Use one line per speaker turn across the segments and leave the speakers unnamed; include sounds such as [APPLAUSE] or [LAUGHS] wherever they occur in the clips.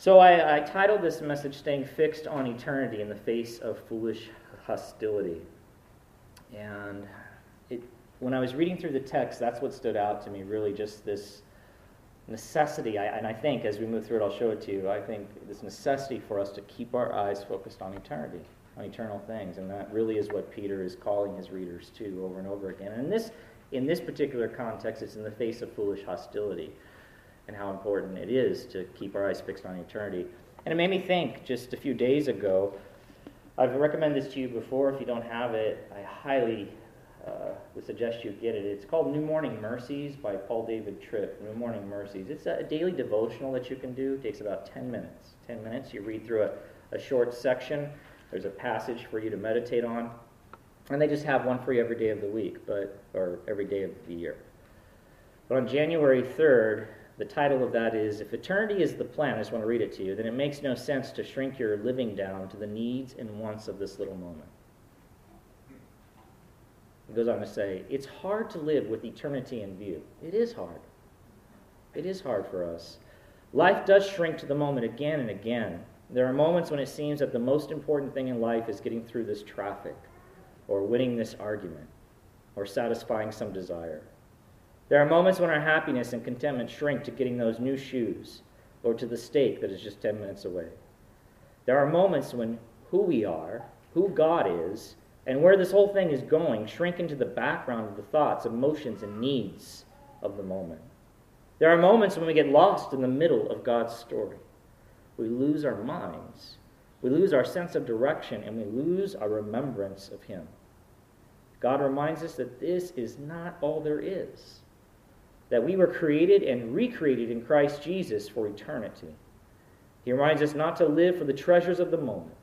So I, I, titled this message Staying Fixed on Eternity in the Face of Foolish Hostility. And it, when I was reading through the text, that's what stood out to me really just this necessity. I, and I think as we move through it, I'll show it to you. I think this necessity for us to keep our eyes focused on eternity, on eternal things. And that really is what Peter is calling his readers to over and over again. And in this, in this particular context, it's in the face of foolish hostility and how important it is to keep our eyes fixed on eternity. And it made me think just a few days ago. I've recommended this to you before. If you don't have it, I highly uh, would suggest you get it. It's called New Morning Mercies by Paul David Tripp. New Morning Mercies. It's a daily devotional that you can do. It takes about 10 minutes. 10 minutes. You read through a, a short section. There's a passage for you to meditate on. And they just have one for you every day of the week, but or every day of the year. But on January 3rd, the title of that is If Eternity is the Plan, I just want to read it to you, then it makes no sense to shrink your living down to the needs and wants of this little moment. He goes on to say, It's hard to live with eternity in view. It is hard. It is hard for us. Life does shrink to the moment again and again. There are moments when it seems that the most important thing in life is getting through this traffic, or winning this argument, or satisfying some desire. There are moments when our happiness and contentment shrink to getting those new shoes, or to the steak that is just 10 minutes away. There are moments when who we are, who God is, and where this whole thing is going shrink into the background of the thoughts, emotions, and needs of the moment. There are moments when we get lost in the middle of God's story. We lose our minds, we lose our sense of direction, and we lose our remembrance of Him. God reminds us that this is not all there is, that we were created and recreated in Christ Jesus for eternity. He reminds us not to live for the treasures of the moment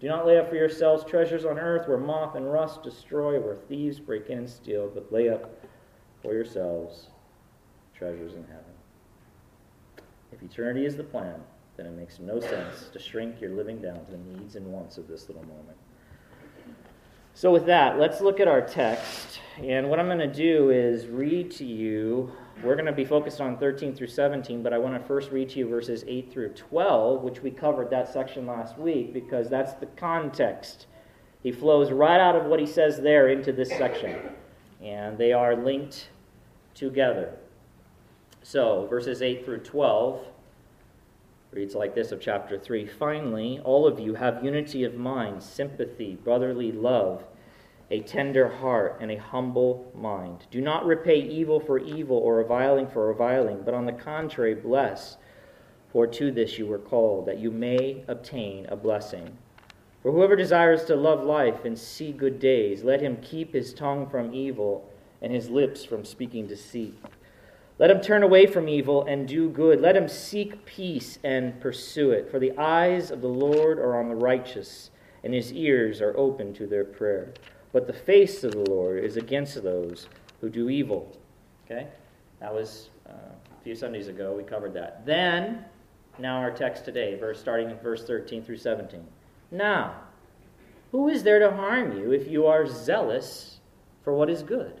do not lay up for yourselves treasures on earth where moth and rust destroy, where thieves break in and steal, but lay up for yourselves treasures in heaven. If eternity is the plan, then it makes no sense to shrink your living down to the needs and wants of this little moment. So, with that, let's look at our text. And what I'm going to do is read to you we're going to be focused on 13 through 17, but I want to first read to you verses 8 through 12, which we covered that section last week because that's the context. He flows right out of what he says there into this section, and they are linked together. So, verses 8 through 12 reads like this of chapter 3 Finally, all of you have unity of mind, sympathy, brotherly love a tender heart, and a humble mind. Do not repay evil for evil or reviling for reviling, but on the contrary, bless. For to this you were called, that you may obtain a blessing. For whoever desires to love life and see good days, let him keep his tongue from evil and his lips from speaking deceit. Let him turn away from evil and do good. Let him seek peace and pursue it. For the eyes of the Lord are on the righteous, and his ears are open to their prayer but the face of the Lord is against those who do evil. Okay? That was uh, a few Sundays ago. We covered that. Then, now our text today, verse starting in verse 13 through 17. Now, who is there to harm you if you are zealous for what is good?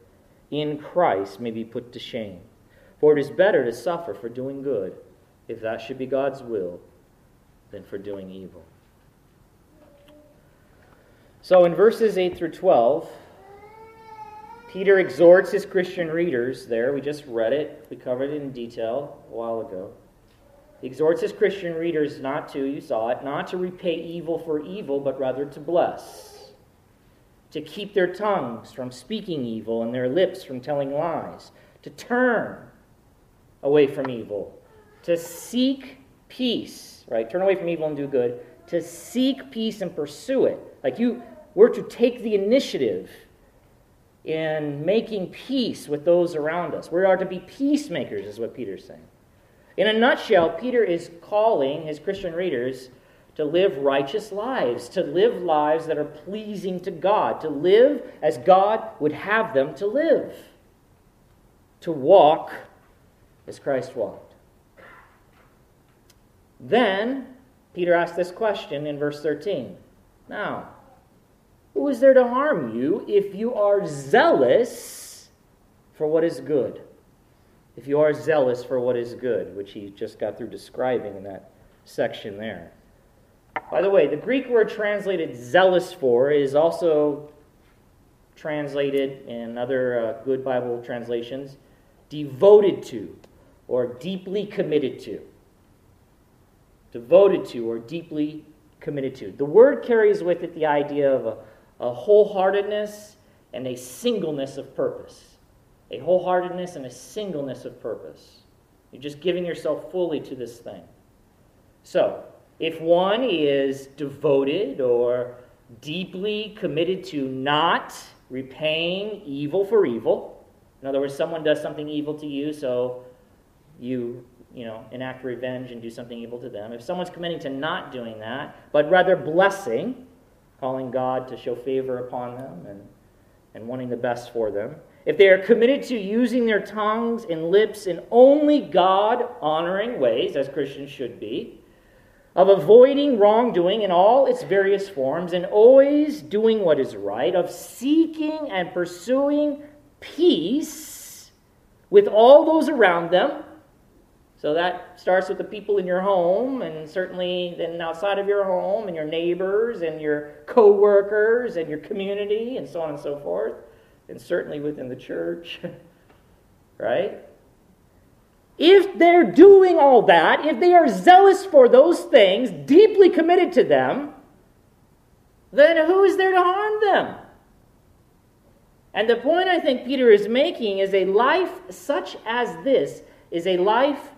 in Christ may be put to shame. For it is better to suffer for doing good, if that should be God's will, than for doing evil. So in verses 8 through 12, Peter exhorts his Christian readers there. We just read it, we covered it in detail a while ago. He exhorts his Christian readers not to, you saw it, not to repay evil for evil, but rather to bless. To keep their tongues from speaking evil and their lips from telling lies. To turn away from evil. To seek peace, right? Turn away from evil and do good. To seek peace and pursue it. Like you, we're to take the initiative in making peace with those around us. We are to be peacemakers, is what Peter's saying. In a nutshell, Peter is calling his Christian readers to live righteous lives, to live lives that are pleasing to God, to live as God would have them to live, to walk as Christ walked. Then Peter asks this question in verse 13. Now, who is there to harm you if you are zealous for what is good? If you are zealous for what is good, which he just got through describing in that section there. By the way, the Greek word translated zealous for is also translated in other uh, good Bible translations devoted to or deeply committed to. Devoted to or deeply committed to. The word carries with it the idea of a, a wholeheartedness and a singleness of purpose. A wholeheartedness and a singleness of purpose. You're just giving yourself fully to this thing. So, if one is devoted or deeply committed to not repaying evil for evil, in other words, someone does something evil to you, so you, you know, enact revenge and do something evil to them. If someone's committing to not doing that, but rather blessing, calling God to show favor upon them and, and wanting the best for them, if they are committed to using their tongues and lips in only God honoring ways, as Christians should be, of avoiding wrongdoing in all its various forms and always doing what is right, of seeking and pursuing peace with all those around them. So that starts with the people in your home, and certainly then outside of your home, and your neighbors, and your co workers, and your community, and so on and so forth, and certainly within the church. [LAUGHS] right? If they're doing all that, if they are zealous for those things, deeply committed to them, then who is there to harm them? And the point I think Peter is making is a life such as this is a life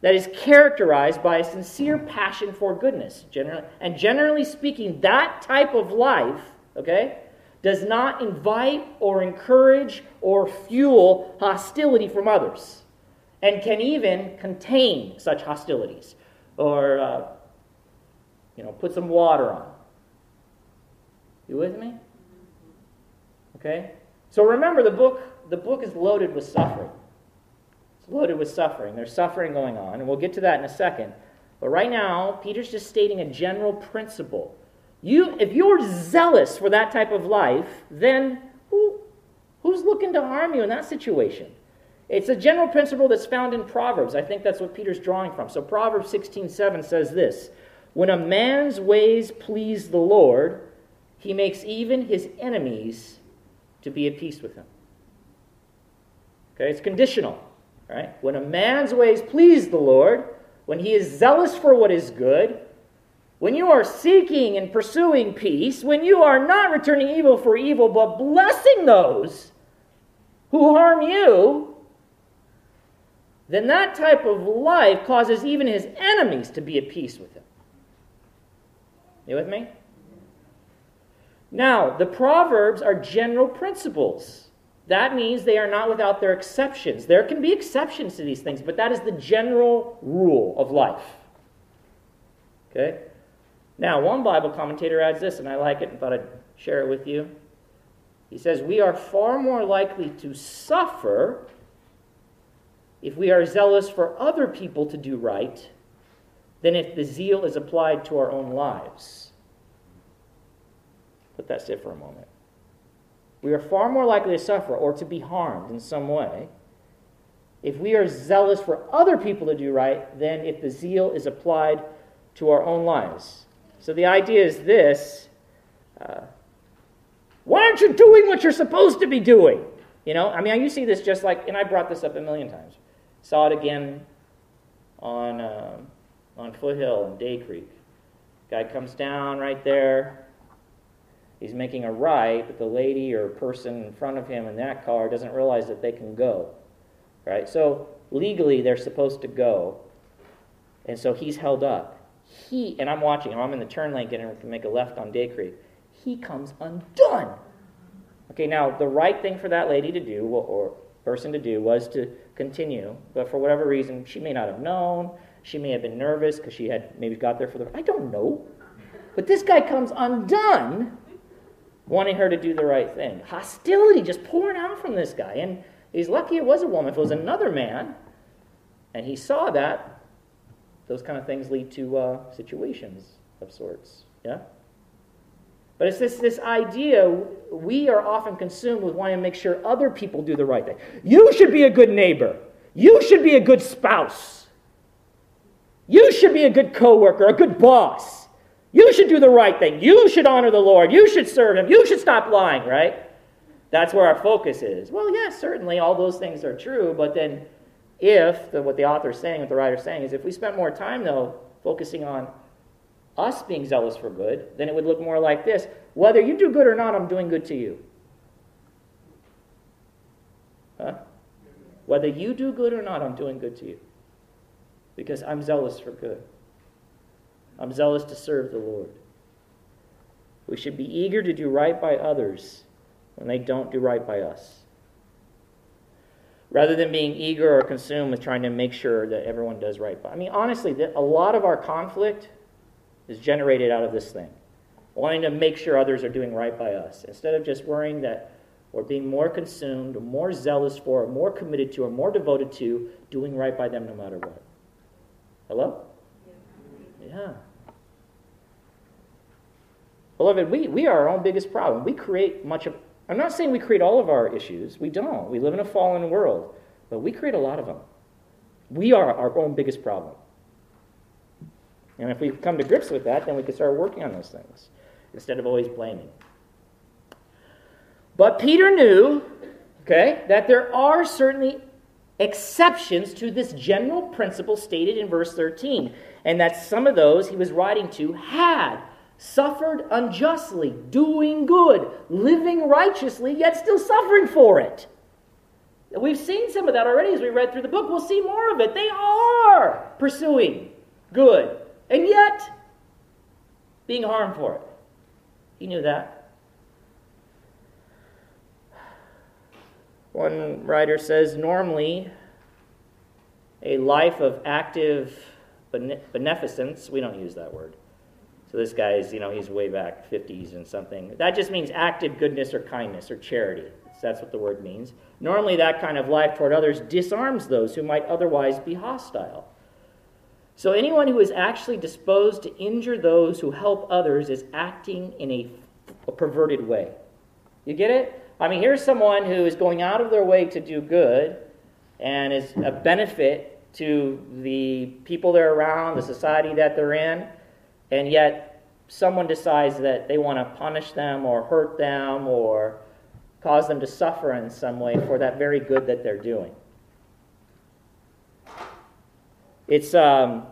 that is characterized by a sincere passion for goodness. And generally speaking, that type of life, okay, does not invite or encourage or fuel hostility from others and can even contain such hostilities or uh, you know put some water on. You with me? Okay? So remember the book the book is loaded with suffering. It's loaded with suffering. There's suffering going on and we'll get to that in a second. But right now peter's just stating a general principle. You if you're zealous for that type of life then who, who's looking to harm you in that situation it's a general principle that's found in Proverbs. I think that's what Peter's drawing from. So Proverbs 16:7 says this: "When a man's ways please the Lord, he makes even his enemies to be at peace with him." Okay, it's conditional, right? When a man's ways please the Lord, when he is zealous for what is good, when you are seeking and pursuing peace, when you are not returning evil for evil but blessing those who harm you, then that type of life causes even his enemies to be at peace with him. You with me? Now, the Proverbs are general principles. That means they are not without their exceptions. There can be exceptions to these things, but that is the general rule of life. Okay? Now, one Bible commentator adds this, and I like it and thought I'd share it with you. He says, We are far more likely to suffer if we are zealous for other people to do right than if the zeal is applied to our own lives. Let that sit for a moment. We are far more likely to suffer or to be harmed in some way if we are zealous for other people to do right than if the zeal is applied to our own lives. So the idea is this uh, why aren't you doing what you're supposed to be doing? You know, I mean, you see this just like, and I brought this up a million times. Saw it again on, uh, on Foothill and Day Creek. Guy comes down right there. He's making a right, but the lady or person in front of him in that car doesn't realize that they can go. Right? So legally they're supposed to go. And so he's held up. He and I'm watching him, I'm in the turn lane getting to make a left on Day Creek. He comes undone. Okay, now the right thing for that lady to do, or person to do, was to continue, but for whatever reason, she may not have known, She may have been nervous because she had maybe got there for the. I don't know. But this guy comes undone wanting her to do the right thing. Hostility just pouring out from this guy. And he's lucky it was a woman. If it was another man, and he saw that, those kind of things lead to uh, situations of sorts. Yeah? But it's this, this idea we are often consumed with wanting to make sure other people do the right thing. You should be a good neighbor. You should be a good spouse. You should be a good coworker, a good boss. You should do the right thing. You should honor the Lord. You should serve Him. You should stop lying, right? That's where our focus is. Well, yes, certainly all those things are true, but then if, the, what the author is saying, what the writer is saying, is if we spent more time, though, focusing on us being zealous for good, then it would look more like this Whether you do good or not, I'm doing good to you. Huh? Whether you do good or not, I'm doing good to you. Because I'm zealous for good. I'm zealous to serve the Lord. We should be eager to do right by others when they don't do right by us. Rather than being eager or consumed with trying to make sure that everyone does right by. I mean, honestly, a lot of our conflict is generated out of this thing wanting to make sure others are doing right by us instead of just worrying that we're being more consumed, or more zealous for, or more committed to, or more devoted to doing right by them no matter what. Hello? Yeah. Beloved, we, we are our own biggest problem. We create much of, I'm not saying we create all of our issues. We don't. We live in a fallen world. But we create a lot of them. We are our own biggest problem. And if we come to grips with that, then we can start working on those things instead of always blaming. But Peter knew, okay, that there are certainly exceptions to this general principle stated in verse 13, and that some of those he was writing to had suffered unjustly, doing good, living righteously, yet still suffering for it. We've seen some of that already as we read through the book. We'll see more of it. They are pursuing good, and yet being harmed for it. He knew that. One writer says normally a life of active beneficence, we don't use that word. So this guy's, you know, he's way back 50s and something. That just means active goodness or kindness or charity. That's what the word means. Normally, that kind of life toward others disarms those who might otherwise be hostile. So, anyone who is actually disposed to injure those who help others is acting in a, a, perverted way. You get it? I mean, here's someone who is going out of their way to do good and is a benefit to the people they're around, the society that they're in, and yet someone decides that they want to punish them or hurt them or cause them to suffer in some way for that very good that they're doing. It's, um,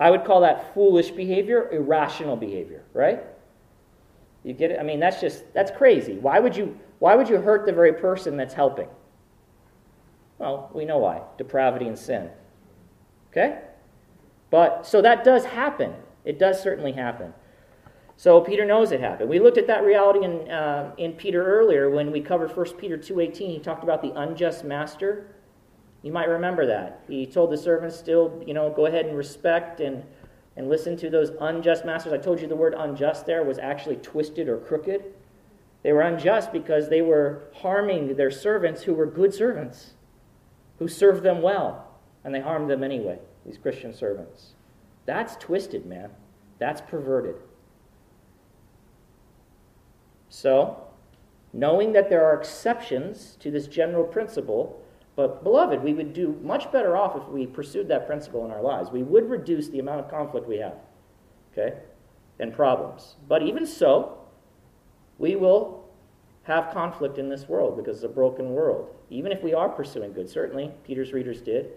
I would call that foolish behavior, irrational behavior, right? You get it? I mean, that's just, that's crazy. Why would you, why would you hurt the very person that's helping? Well, we know why depravity and sin. Okay? But, so that does happen. It does certainly happen. So Peter knows it happened. We looked at that reality in, uh, in Peter earlier when we covered 1 Peter 2.18. He talked about the unjust master. You might remember that. He told the servants still, you know, go ahead and respect and, and listen to those unjust masters. I told you the word unjust there was actually twisted or crooked. They were unjust because they were harming their servants who were good servants, who served them well, and they harmed them anyway, these Christian servants. That's twisted, man. That's perverted. So, knowing that there are exceptions to this general principle, but, beloved, we would do much better off if we pursued that principle in our lives. We would reduce the amount of conflict we have, okay, and problems. But even so, we will have conflict in this world because it's a broken world. Even if we are pursuing good, certainly Peter's readers did.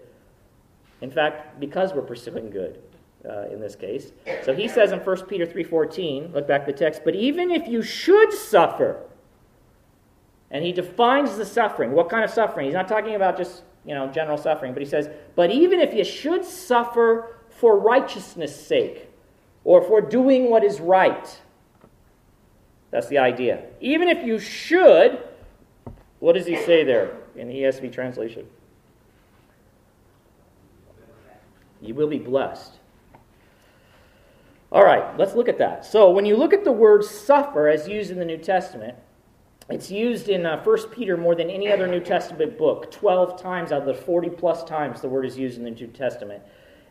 In fact, because we're pursuing good uh, in this case. So he says in 1 Peter 3.14, look back the text, but even if you should suffer, and he defines the suffering. What kind of suffering? He's not talking about just, you know, general suffering, but he says, but even if you should suffer for righteousness' sake, or for doing what is right. That's the idea. Even if you should, what does he say there in the ESV translation? You will be blessed. All right, let's look at that. So, when you look at the word suffer as used in the New Testament, it's used in uh, 1 Peter more than any other New Testament book. 12 times out of the 40 plus times the word is used in the New Testament.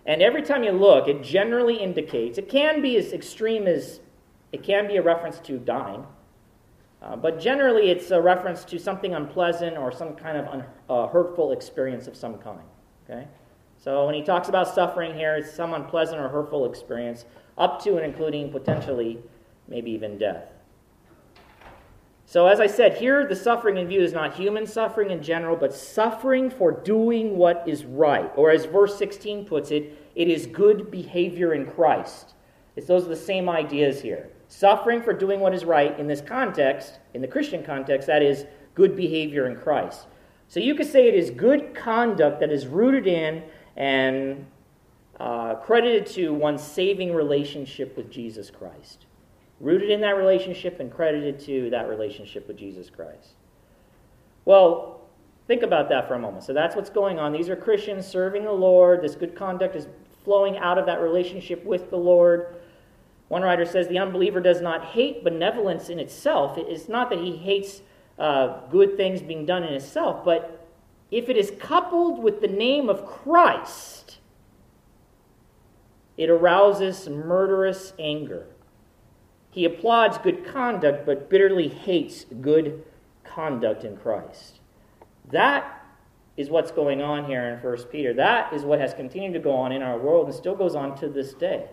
And every time you look, it generally indicates, it can be as extreme as, it can be a reference to dying, uh, but generally it's a reference to something unpleasant or some kind of un, uh, hurtful experience of some kind. Okay? So when he talks about suffering here, it's some unpleasant or hurtful experience, up to and including potentially maybe even death. So, as I said, here the suffering in view is not human suffering in general, but suffering for doing what is right. Or, as verse 16 puts it, it is good behavior in Christ. It's those are the same ideas here. Suffering for doing what is right in this context, in the Christian context, that is good behavior in Christ. So, you could say it is good conduct that is rooted in and uh, credited to one's saving relationship with Jesus Christ. Rooted in that relationship and credited to that relationship with Jesus Christ. Well, think about that for a moment. So that's what's going on. These are Christians serving the Lord. This good conduct is flowing out of that relationship with the Lord. One writer says the unbeliever does not hate benevolence in itself. It's not that he hates uh, good things being done in itself, but if it is coupled with the name of Christ, it arouses murderous anger. He applauds good conduct, but bitterly hates good conduct in Christ. That is what's going on here in 1 Peter. That is what has continued to go on in our world and still goes on to this day.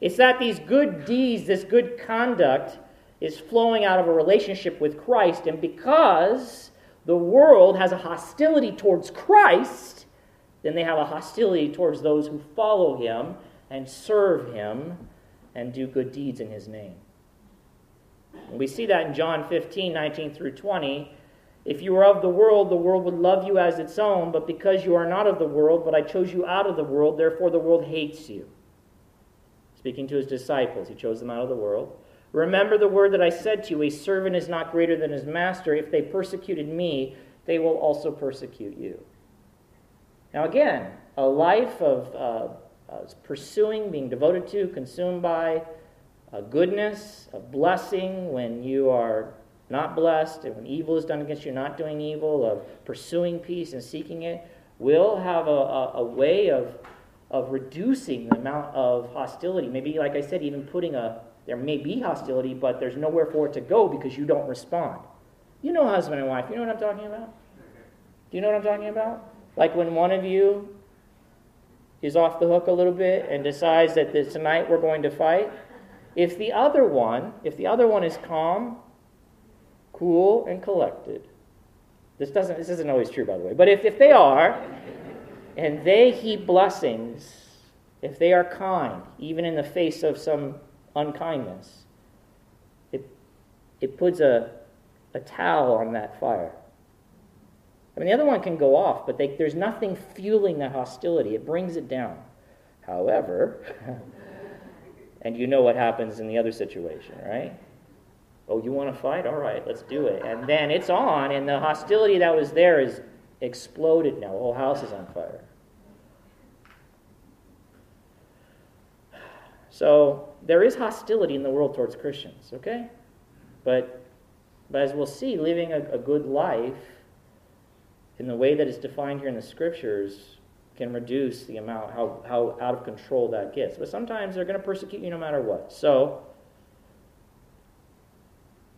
It's that these good deeds, this good conduct, is flowing out of a relationship with Christ, and because the world has a hostility towards Christ, then they have a hostility towards those who follow him and serve him and do good deeds in his name. we see that in John 15, 19 through 20. If you were of the world, the world would love you as its own, but because you are not of the world, but I chose you out of the world, therefore the world hates you. Speaking to his disciples, he chose them out of the world. Remember the word that I said to you a servant is not greater than his master. If they persecuted me, they will also persecute you. Now, again, a life of uh, uh, pursuing, being devoted to, consumed by, a goodness, a blessing when you are not blessed, and when evil is done against you, not doing evil, of pursuing peace and seeking it, will have a, a, a way of, of reducing the amount of hostility. Maybe, like I said, even putting a, there may be hostility, but there's nowhere for it to go because you don't respond. You know, husband and wife, you know what I'm talking about? Do you know what I'm talking about? Like when one of you is off the hook a little bit and decides that tonight we're going to fight, if the other one, if the other one is calm, cool, and collected, this doesn't this isn't always true by the way, but if, if they are, and they heap blessings, if they are kind, even in the face of some unkindness, it it puts a, a towel on that fire. I mean, the other one can go off, but they, there's nothing fueling the hostility. It brings it down. However, [LAUGHS] and you know what happens in the other situation, right? Oh, you want to fight? All right, let's do it. And then it's on, and the hostility that was there is exploded now. The whole house is on fire. [SIGHS] So there is hostility in the world towards Christians, okay? But, but as we'll see, living a, a good life in the way that it's defined here in the scriptures can reduce the amount, how, how out of control that gets. But sometimes they're going to persecute you no matter what. So,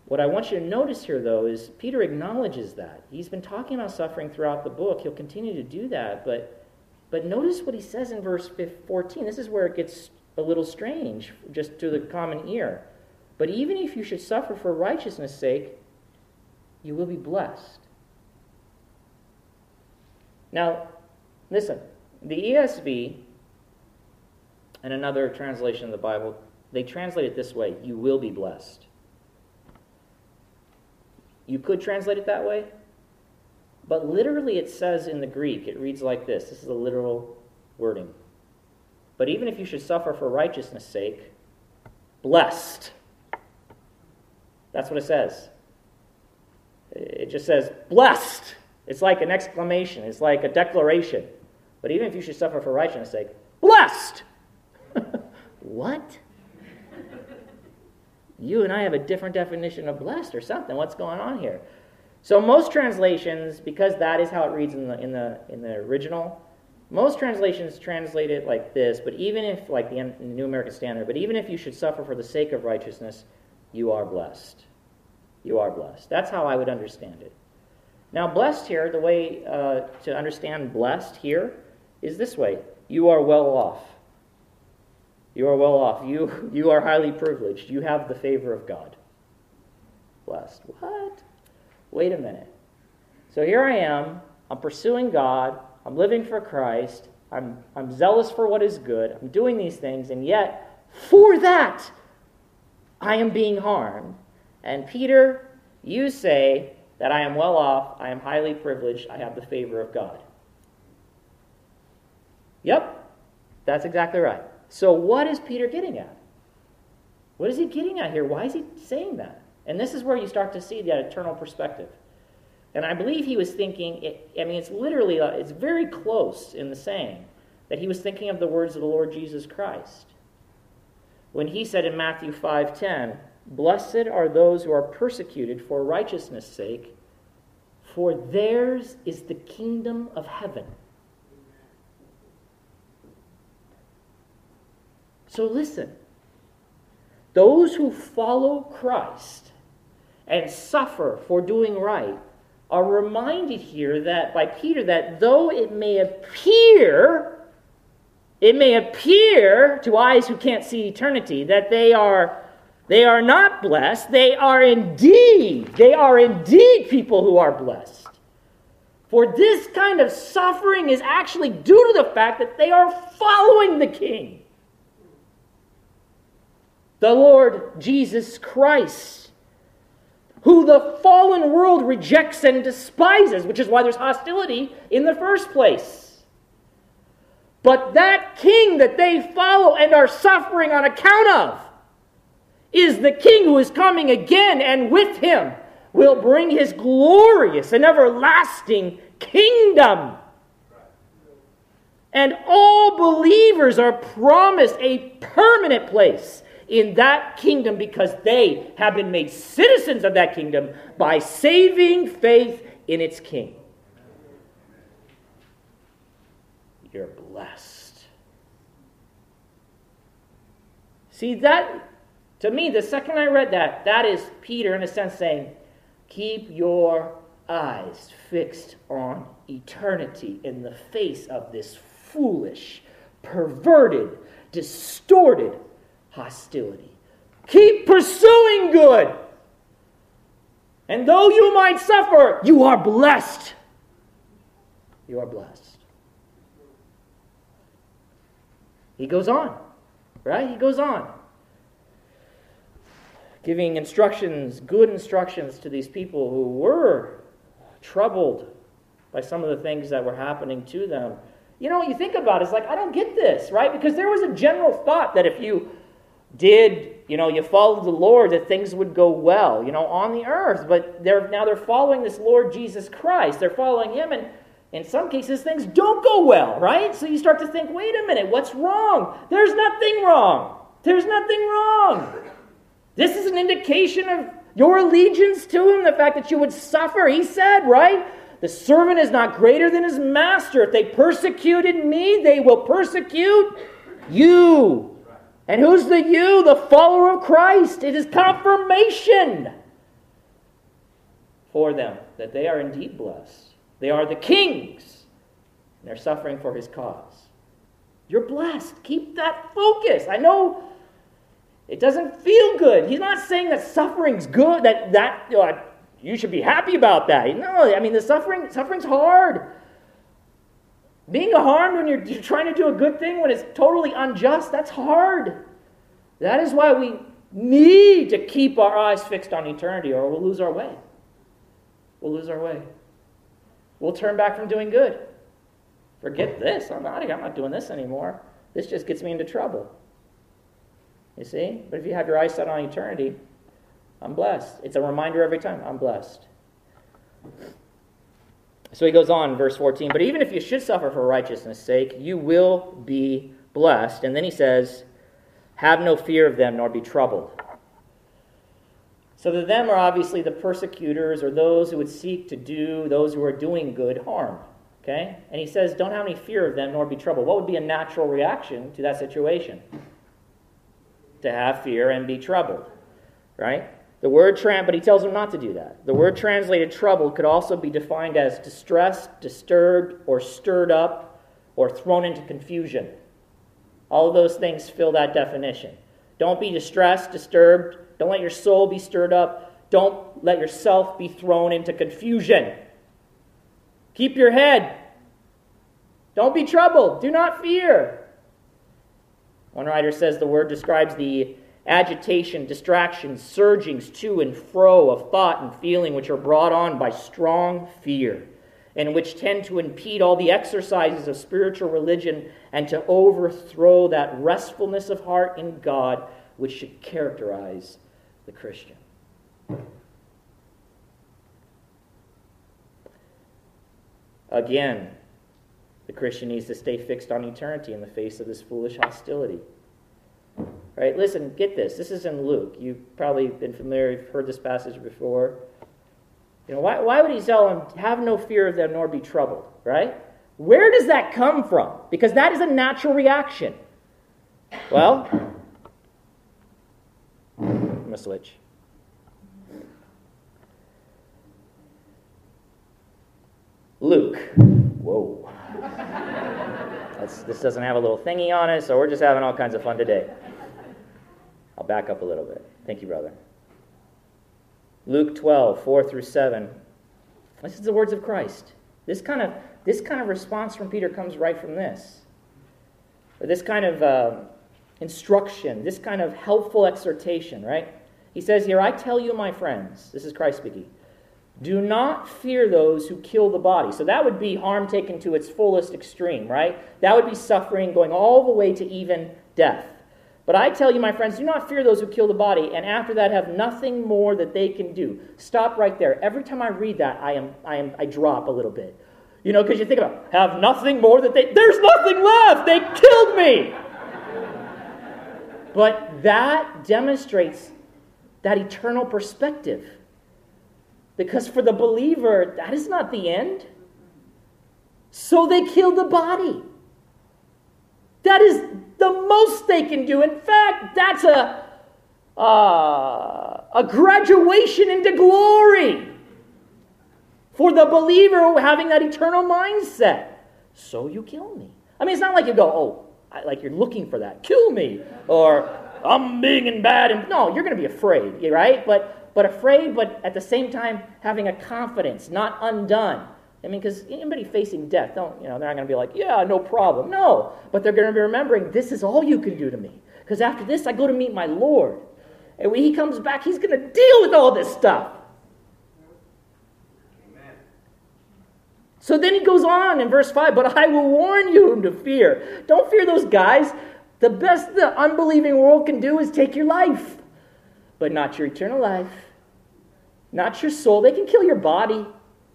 what I want you to notice here, though, is Peter acknowledges that. He's been talking about suffering throughout the book. He'll continue to do that. But, but notice what he says in verse 14. This is where it gets a little strange, just to the common ear. But even if you should suffer for righteousness' sake, you will be blessed. Now, listen, the ESV and another translation of the Bible, they translate it this way you will be blessed. You could translate it that way, but literally it says in the Greek, it reads like this this is the literal wording. But even if you should suffer for righteousness' sake, blessed. That's what it says. It just says, blessed. It's like an exclamation, it's like a declaration. But even if you should suffer for righteousness' sake, blessed. [LAUGHS] what? You and I have a different definition of blessed or something. What's going on here? So most translations, because that is how it reads in the in the in the original, most translations translate it like this. But even if, like the New American Standard, but even if you should suffer for the sake of righteousness, you are blessed. You are blessed. That's how I would understand it. Now, blessed here, the way uh, to understand blessed here is this way you are well off. You are well off. You, [LAUGHS] you are highly privileged. You have the favor of God. Blessed. What? Wait a minute. So here I am. I'm pursuing God. I'm living for Christ. I'm, I'm zealous for what is good. I'm doing these things. And yet, for that, I am being harmed. And Peter, you say that I am well off. I am highly privileged. I have the favor of God. Yep, that's exactly right. So, what is Peter getting at? What is he getting at here? Why is he saying that? And this is where you start to see that eternal perspective. And I believe he was thinking, it, I mean, it's literally, uh, it's very close in the saying that he was thinking of the words of the Lord Jesus Christ. When he said in Matthew 5:10, "Blessed are those who are persecuted for righteousness' sake, for theirs is the kingdom of heaven." So listen. Those who follow Christ and suffer for doing right are reminded here that by Peter that though it may appear it may appear to eyes who can't see eternity that they are they are not blessed. They are indeed they are indeed people who are blessed. For this kind of suffering is actually due to the fact that they are following the king. The Lord Jesus Christ, who the fallen world rejects and despises, which is why there's hostility in the first place. But that king that they follow and are suffering on account of is the king who is coming again, and with him will bring his glorious and everlasting kingdom. And all believers are promised a permanent place in that kingdom because they have been made citizens of that kingdom by saving faith in its king. You're blessed. See, that, to me, the second I read that, that is Peter, in a sense, saying, Keep your eyes fixed on eternity in the face of this foolish, perverted, distorted hostility. Keep pursuing good. And though you might suffer, you are blessed. You are blessed. He goes on, right? He goes on. Giving instructions, good instructions to these people who were troubled by some of the things that were happening to them. You know, you think about it, it's like, I don't get this, right? Because there was a general thought that if you did you know you followed the lord that things would go well you know on the earth. But they're now they're following this lord jesus christ. They're following him and in some cases things don't go well right? So you start to think wait a minute what's wrong? There's nothing wrong. There's nothing wrong this is an indication of your allegiance to him the fact that you would suffer he said right the servant is not greater than his master if they persecuted me they will persecute you and who's the you? The follower of Christ. It is confirmation for them that they are indeed blessed. They are the kings, and they're suffering for his cause. You're blessed. Keep that focus. I know it doesn't feel good. He's not saying that suffering's good, that, that uh, you should be happy about that. No, I mean, the suffering, suffering's hard. Being harmed when you're, you're trying to do a good thing when it's totally unjust, that's hard. That is why we need to keep our eyes fixed on eternity or we'll lose our way. We'll lose our way. We'll turn back from doing good. Forget this. I'm not, I'm not doing this anymore. This just gets me into trouble. You see? But if you have your eyes set on eternity, I'm blessed. It's a reminder every time I'm blessed. So he goes on, verse 14. But even if you should suffer for righteousness' sake, you will be blessed. And then he says, Have no fear of them, nor be troubled. So the them are obviously the persecutors or those who would seek to do those who are doing good harm. Okay? And he says, Don't have any fear of them, nor be troubled. What would be a natural reaction to that situation? To have fear and be troubled. Right? The word tran but he tells them not to do that. The word translated troubled could also be defined as distressed, disturbed, or stirred up, or thrown into confusion. All of those things fill that definition. Don't be distressed, disturbed. Don't let your soul be stirred up. Don't let yourself be thrown into confusion. Keep your head. Don't be troubled. Do not fear. One writer says the word describes the agitation, distractions, surgings to and fro of thought and feeling which are brought on by strong fear and which tend to impede all the exercises of spiritual religion and to overthrow that restfulness of heart in God which should characterize the Christian. Again, the Christian needs to stay fixed on eternity in the face of this foolish hostility. Right? Listen, get this. This is in Luke. You've probably been familiar, you've heard this passage before. You know, why, why would he tell them, have no fear of them nor be troubled, right? Where does that come from? Because that is a natural reaction. Well, I'm going to switch. Luke. Whoa. That's, this doesn't have a little thingy on it, so we're just having all kinds of fun today. I'll back up a little bit. Thank you, brother. Luke 12, 4 through 7. This is the words of Christ. This kind of, this kind of response from Peter comes right from this. This kind of uh, instruction, this kind of helpful exhortation, right? He says here, I tell you, my friends, this is Christ speaking, do not fear those who kill the body. So that would be harm taken to its fullest extreme, right? That would be suffering going all the way to even death. But I tell you, my friends, do not fear those who kill the body, and after that have nothing more that they can do. Stop right there. Every time I read that, I am, I am, I drop a little bit. You know, because you think about have nothing more that they. There's nothing left. They killed me. but that demonstrates that eternal perspective. Because for the believer, that is not the end. So they kill the body. That is the most they can do. In fact, that's a, uh, a graduation into glory for the believer having that eternal mindset. So you kill me. I mean, it's not like you go, oh, I, like you're looking for that. Kill me. Or I'm being and bad. And, no, you're going to be afraid, right? But, but afraid, but at the same time having a confidence, not undone. I mean, because anybody facing death, don't, you know, they're not going to be like, yeah, no problem. No, but they're going to be remembering, this is all you can do to me. Because after this, I go to meet my Lord. And when he comes back, he's going to deal with all this stuff. Amen. So then he goes on in verse 5, but I will warn you whom to fear. Don't fear those guys. The best the unbelieving world can do is take your life, but not your eternal life, not your soul. They can kill your body.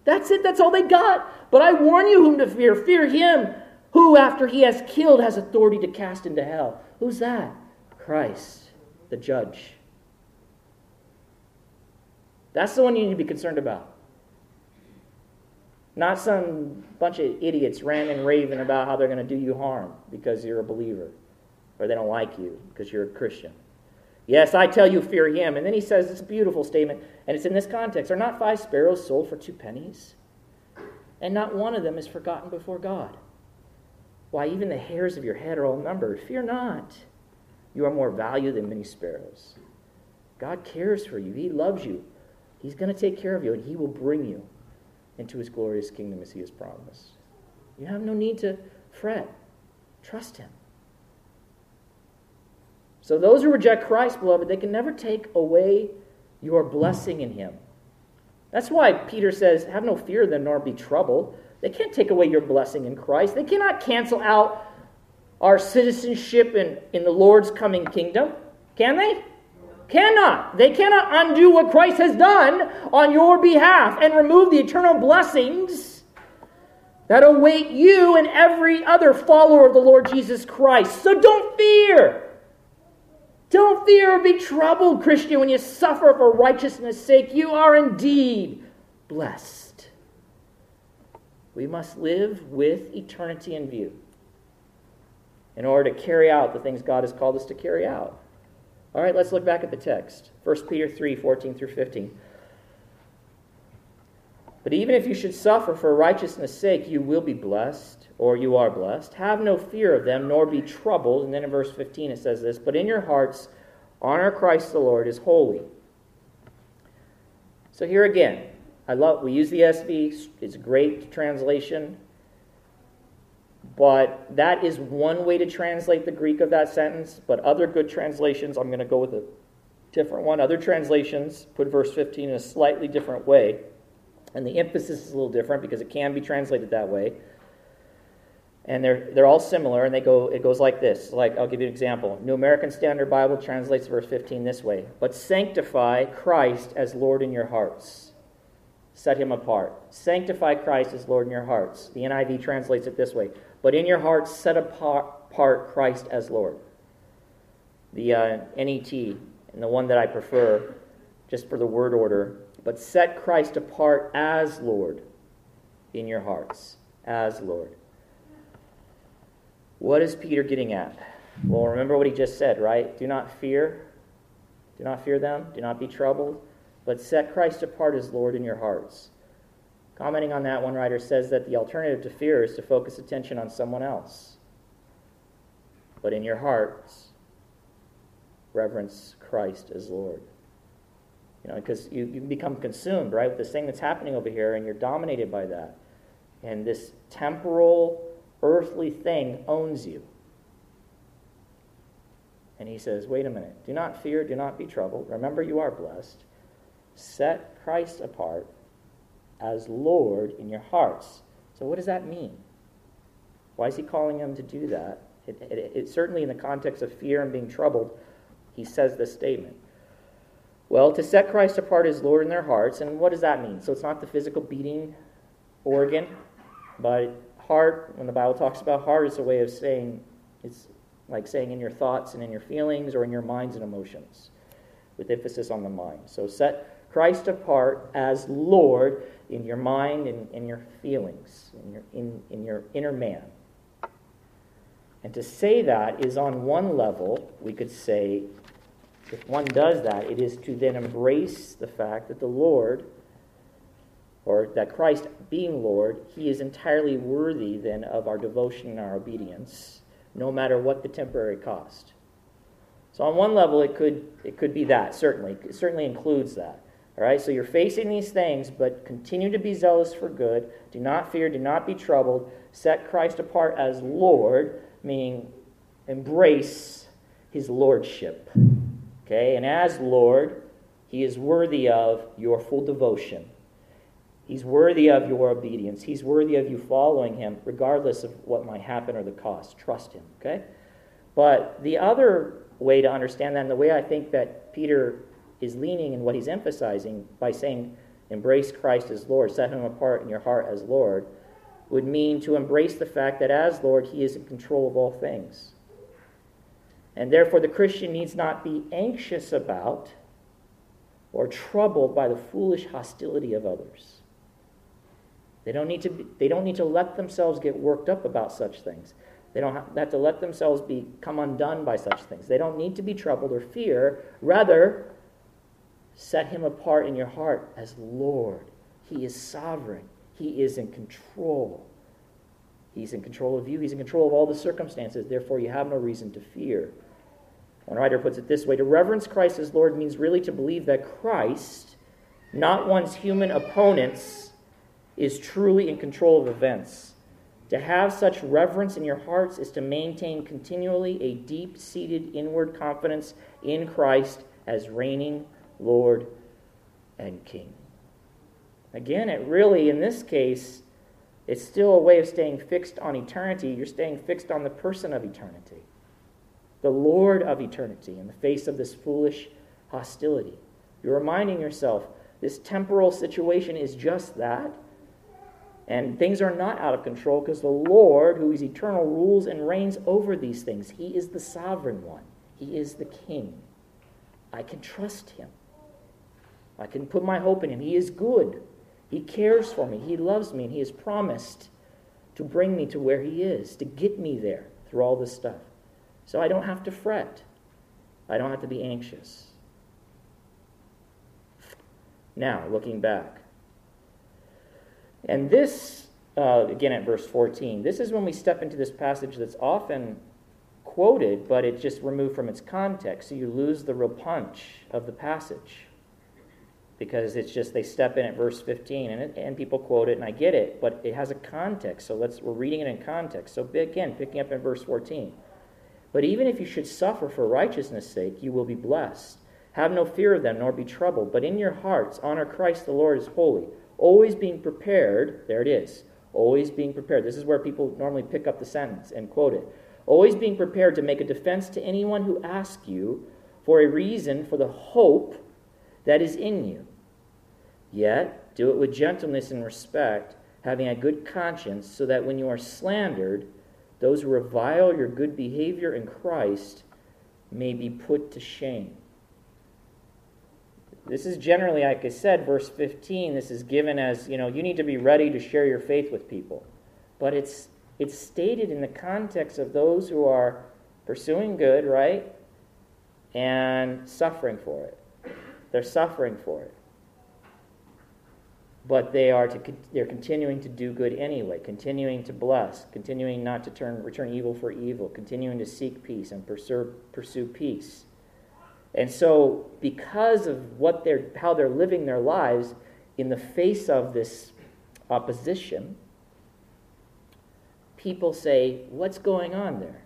That's it. That's all they got. But I warn you whom to fear. Fear him who, after he has killed, has authority to cast into hell. Who's that? Christ, the judge. That's the one you need to be concerned about. Not some bunch of idiots ranting and raving about how they're going to do you harm because you're a believer or they don't like you because you're a Christian. Yes, I tell you, fear him. And then he says this beautiful statement, and it's in this context Are not five sparrows sold for two pennies? And not one of them is forgotten before God. Why, even the hairs of your head are all numbered. Fear not. You are more valuable than many sparrows. God cares for you, He loves you. He's going to take care of you, and He will bring you into His glorious kingdom as He has promised. You have no need to fret. Trust Him. So those who reject Christ, beloved, they can never take away your blessing in him. That's why Peter says, Have no fear then, nor be troubled. They can't take away your blessing in Christ. They cannot cancel out our citizenship in, in the Lord's coming kingdom. Can they? Cannot. They cannot undo what Christ has done on your behalf and remove the eternal blessings that await you and every other follower of the Lord Jesus Christ. So don't fear. Don't fear or be troubled, Christian, when you suffer for righteousness' sake. You are indeed blessed. We must live with eternity in view in order to carry out the things God has called us to carry out. All right, let's look back at the text 1 Peter 3 14 through 15. But even if you should suffer for righteousness' sake, you will be blessed, or you are blessed. Have no fear of them, nor be troubled. And then in verse 15 it says this But in your hearts, honor Christ the Lord is holy. So here again, I love we use the ESV, it's a great translation. But that is one way to translate the Greek of that sentence. But other good translations, I'm going to go with a different one. Other translations put verse 15 in a slightly different way. And the emphasis is a little different because it can be translated that way. And they're, they're all similar, and they go, it goes like this. Like, I'll give you an example. New American Standard Bible translates verse 15 this way But sanctify Christ as Lord in your hearts. Set him apart. Sanctify Christ as Lord in your hearts. The NIV translates it this way But in your hearts, set apart Christ as Lord. The uh, NET, and the one that I prefer, just for the word order, but set Christ apart as Lord in your hearts. As Lord. What is Peter getting at? Well, remember what he just said, right? Do not fear. Do not fear them. Do not be troubled. But set Christ apart as Lord in your hearts. Commenting on that, one writer says that the alternative to fear is to focus attention on someone else. But in your hearts, reverence Christ as Lord. You know, because you, you become consumed, right, with this thing that's happening over here, and you're dominated by that. And this temporal, earthly thing owns you. And he says, wait a minute. Do not fear, do not be troubled. Remember, you are blessed. Set Christ apart as Lord in your hearts. So, what does that mean? Why is he calling them to do that? It, it, it, certainly, in the context of fear and being troubled, he says this statement. Well, to set Christ apart as Lord in their hearts, and what does that mean? So it's not the physical beating organ, but heart, when the Bible talks about heart, it's a way of saying, it's like saying in your thoughts and in your feelings or in your minds and emotions, with emphasis on the mind. So set Christ apart as Lord in your mind and in your feelings, in your, in, in your inner man. And to say that is on one level, we could say, if one does that, it is to then embrace the fact that the Lord, or that Christ being Lord, he is entirely worthy then of our devotion and our obedience, no matter what the temporary cost. So on one level, it could, it could be that, certainly. It certainly includes that. All right, so you're facing these things, but continue to be zealous for good. Do not fear, do not be troubled. Set Christ apart as Lord, meaning embrace his lordship. Okay? And as Lord, he is worthy of your full devotion. He's worthy of your obedience. He's worthy of you following him, regardless of what might happen or the cost. Trust him. Okay? But the other way to understand that, and the way I think that Peter is leaning and what he's emphasizing by saying, embrace Christ as Lord, set him apart in your heart as Lord, would mean to embrace the fact that as Lord, he is in control of all things. And therefore, the Christian needs not be anxious about or troubled by the foolish hostility of others. They don't need to, be, they don't need to let themselves get worked up about such things. They don't have to let themselves become undone by such things. They don't need to be troubled or fear. Rather, set him apart in your heart as Lord. He is sovereign, He is in control. He's in control of you, He's in control of all the circumstances. Therefore, you have no reason to fear. One writer puts it this way To reverence Christ as Lord means really to believe that Christ, not one's human opponents, is truly in control of events. To have such reverence in your hearts is to maintain continually a deep seated inward confidence in Christ as reigning Lord and King. Again, it really, in this case, it's still a way of staying fixed on eternity. You're staying fixed on the person of eternity the Lord of eternity, in the face of this foolish hostility. You're reminding yourself this temporal situation is just that. And things are not out of control because the Lord, who is eternal, rules and reigns over these things. He is the sovereign one, He is the king. I can trust Him. I can put my hope in Him. He is good. He cares for me. He loves me. And He has promised to bring me to where He is, to get me there through all this stuff. So I don't have to fret. I don't have to be anxious. Now, looking back. And this, uh, again at verse 14, this is when we step into this passage that's often quoted, but it's just removed from its context. So you lose the real punch of the passage. Because it's just they step in at verse 15 and, it, and people quote it, and I get it, but it has a context. So let's, we're reading it in context. So again, picking up in verse 14. But even if you should suffer for righteousness' sake, you will be blessed. Have no fear of them, nor be troubled, but in your hearts honor Christ the Lord as holy, always being prepared. There it is. Always being prepared. This is where people normally pick up the sentence and quote it. Always being prepared to make a defense to anyone who asks you for a reason for the hope that is in you. Yet, do it with gentleness and respect, having a good conscience, so that when you are slandered, those who revile your good behavior in Christ may be put to shame. This is generally, like I said, verse 15, this is given as, you know, you need to be ready to share your faith with people. But it's, it's stated in the context of those who are pursuing good, right? And suffering for it. They're suffering for it but they are to they're continuing to do good anyway, continuing to bless, continuing not to turn return evil for evil, continuing to seek peace and pursue pursue peace. And so, because of what they're how they're living their lives in the face of this opposition, people say, "What's going on there?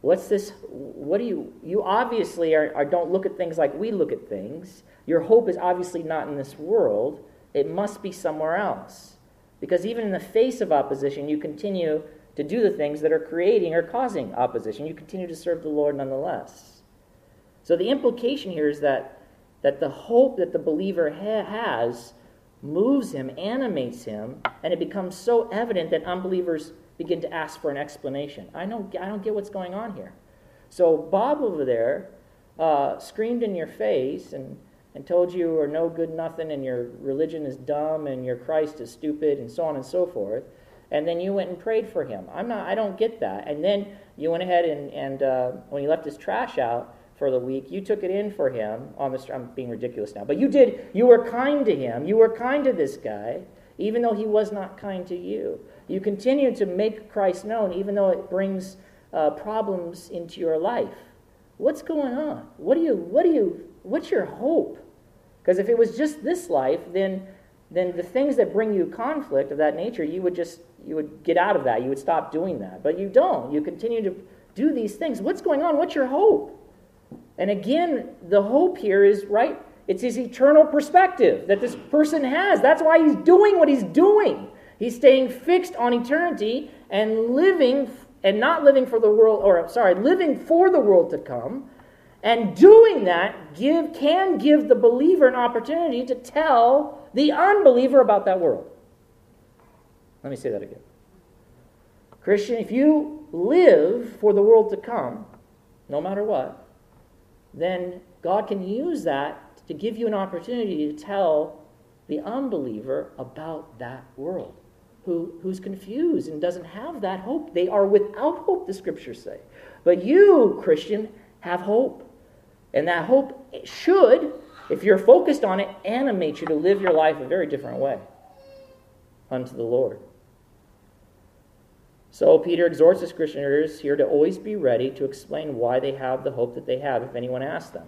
What's this? What do you? You obviously are, are don't look at things like we look at things. Your hope is obviously not in this world." It must be somewhere else. Because even in the face of opposition, you continue to do the things that are creating or causing opposition. You continue to serve the Lord nonetheless. So the implication here is that, that the hope that the believer ha- has moves him, animates him, and it becomes so evident that unbelievers begin to ask for an explanation. I don't, I don't get what's going on here. So Bob over there uh, screamed in your face and and told you are no good nothing and your religion is dumb and your Christ is stupid and so on and so forth. And then you went and prayed for him. I'm not, I don't get that. And then you went ahead and, and uh, when he left his trash out for the week, you took it in for him on the, I'm being ridiculous now, but you did, you were kind to him. You were kind to this guy, even though he was not kind to you. You continue to make Christ known, even though it brings uh, problems into your life. What's going on? What do you, what do you, what's your hope? Because if it was just this life, then then the things that bring you conflict of that nature, you would just you would get out of that. You would stop doing that. But you don't. You continue to do these things. What's going on? What's your hope? And again, the hope here is right. It's his eternal perspective that this person has. That's why he's doing what he's doing. He's staying fixed on eternity and living and not living for the world or sorry, living for the world to come and doing that give, can give the believer an opportunity to tell the unbeliever about that world. Let me say that again. Christian, if you live for the world to come, no matter what, then God can use that to give you an opportunity to tell the unbeliever about that world who, who's confused and doesn't have that hope. They are without hope, the scriptures say. But you, Christian, have hope. And that hope should, if you're focused on it, animate you to live your life a very different way unto the Lord. So Peter exhorts his Christians here to always be ready to explain why they have the hope that they have if anyone asks them.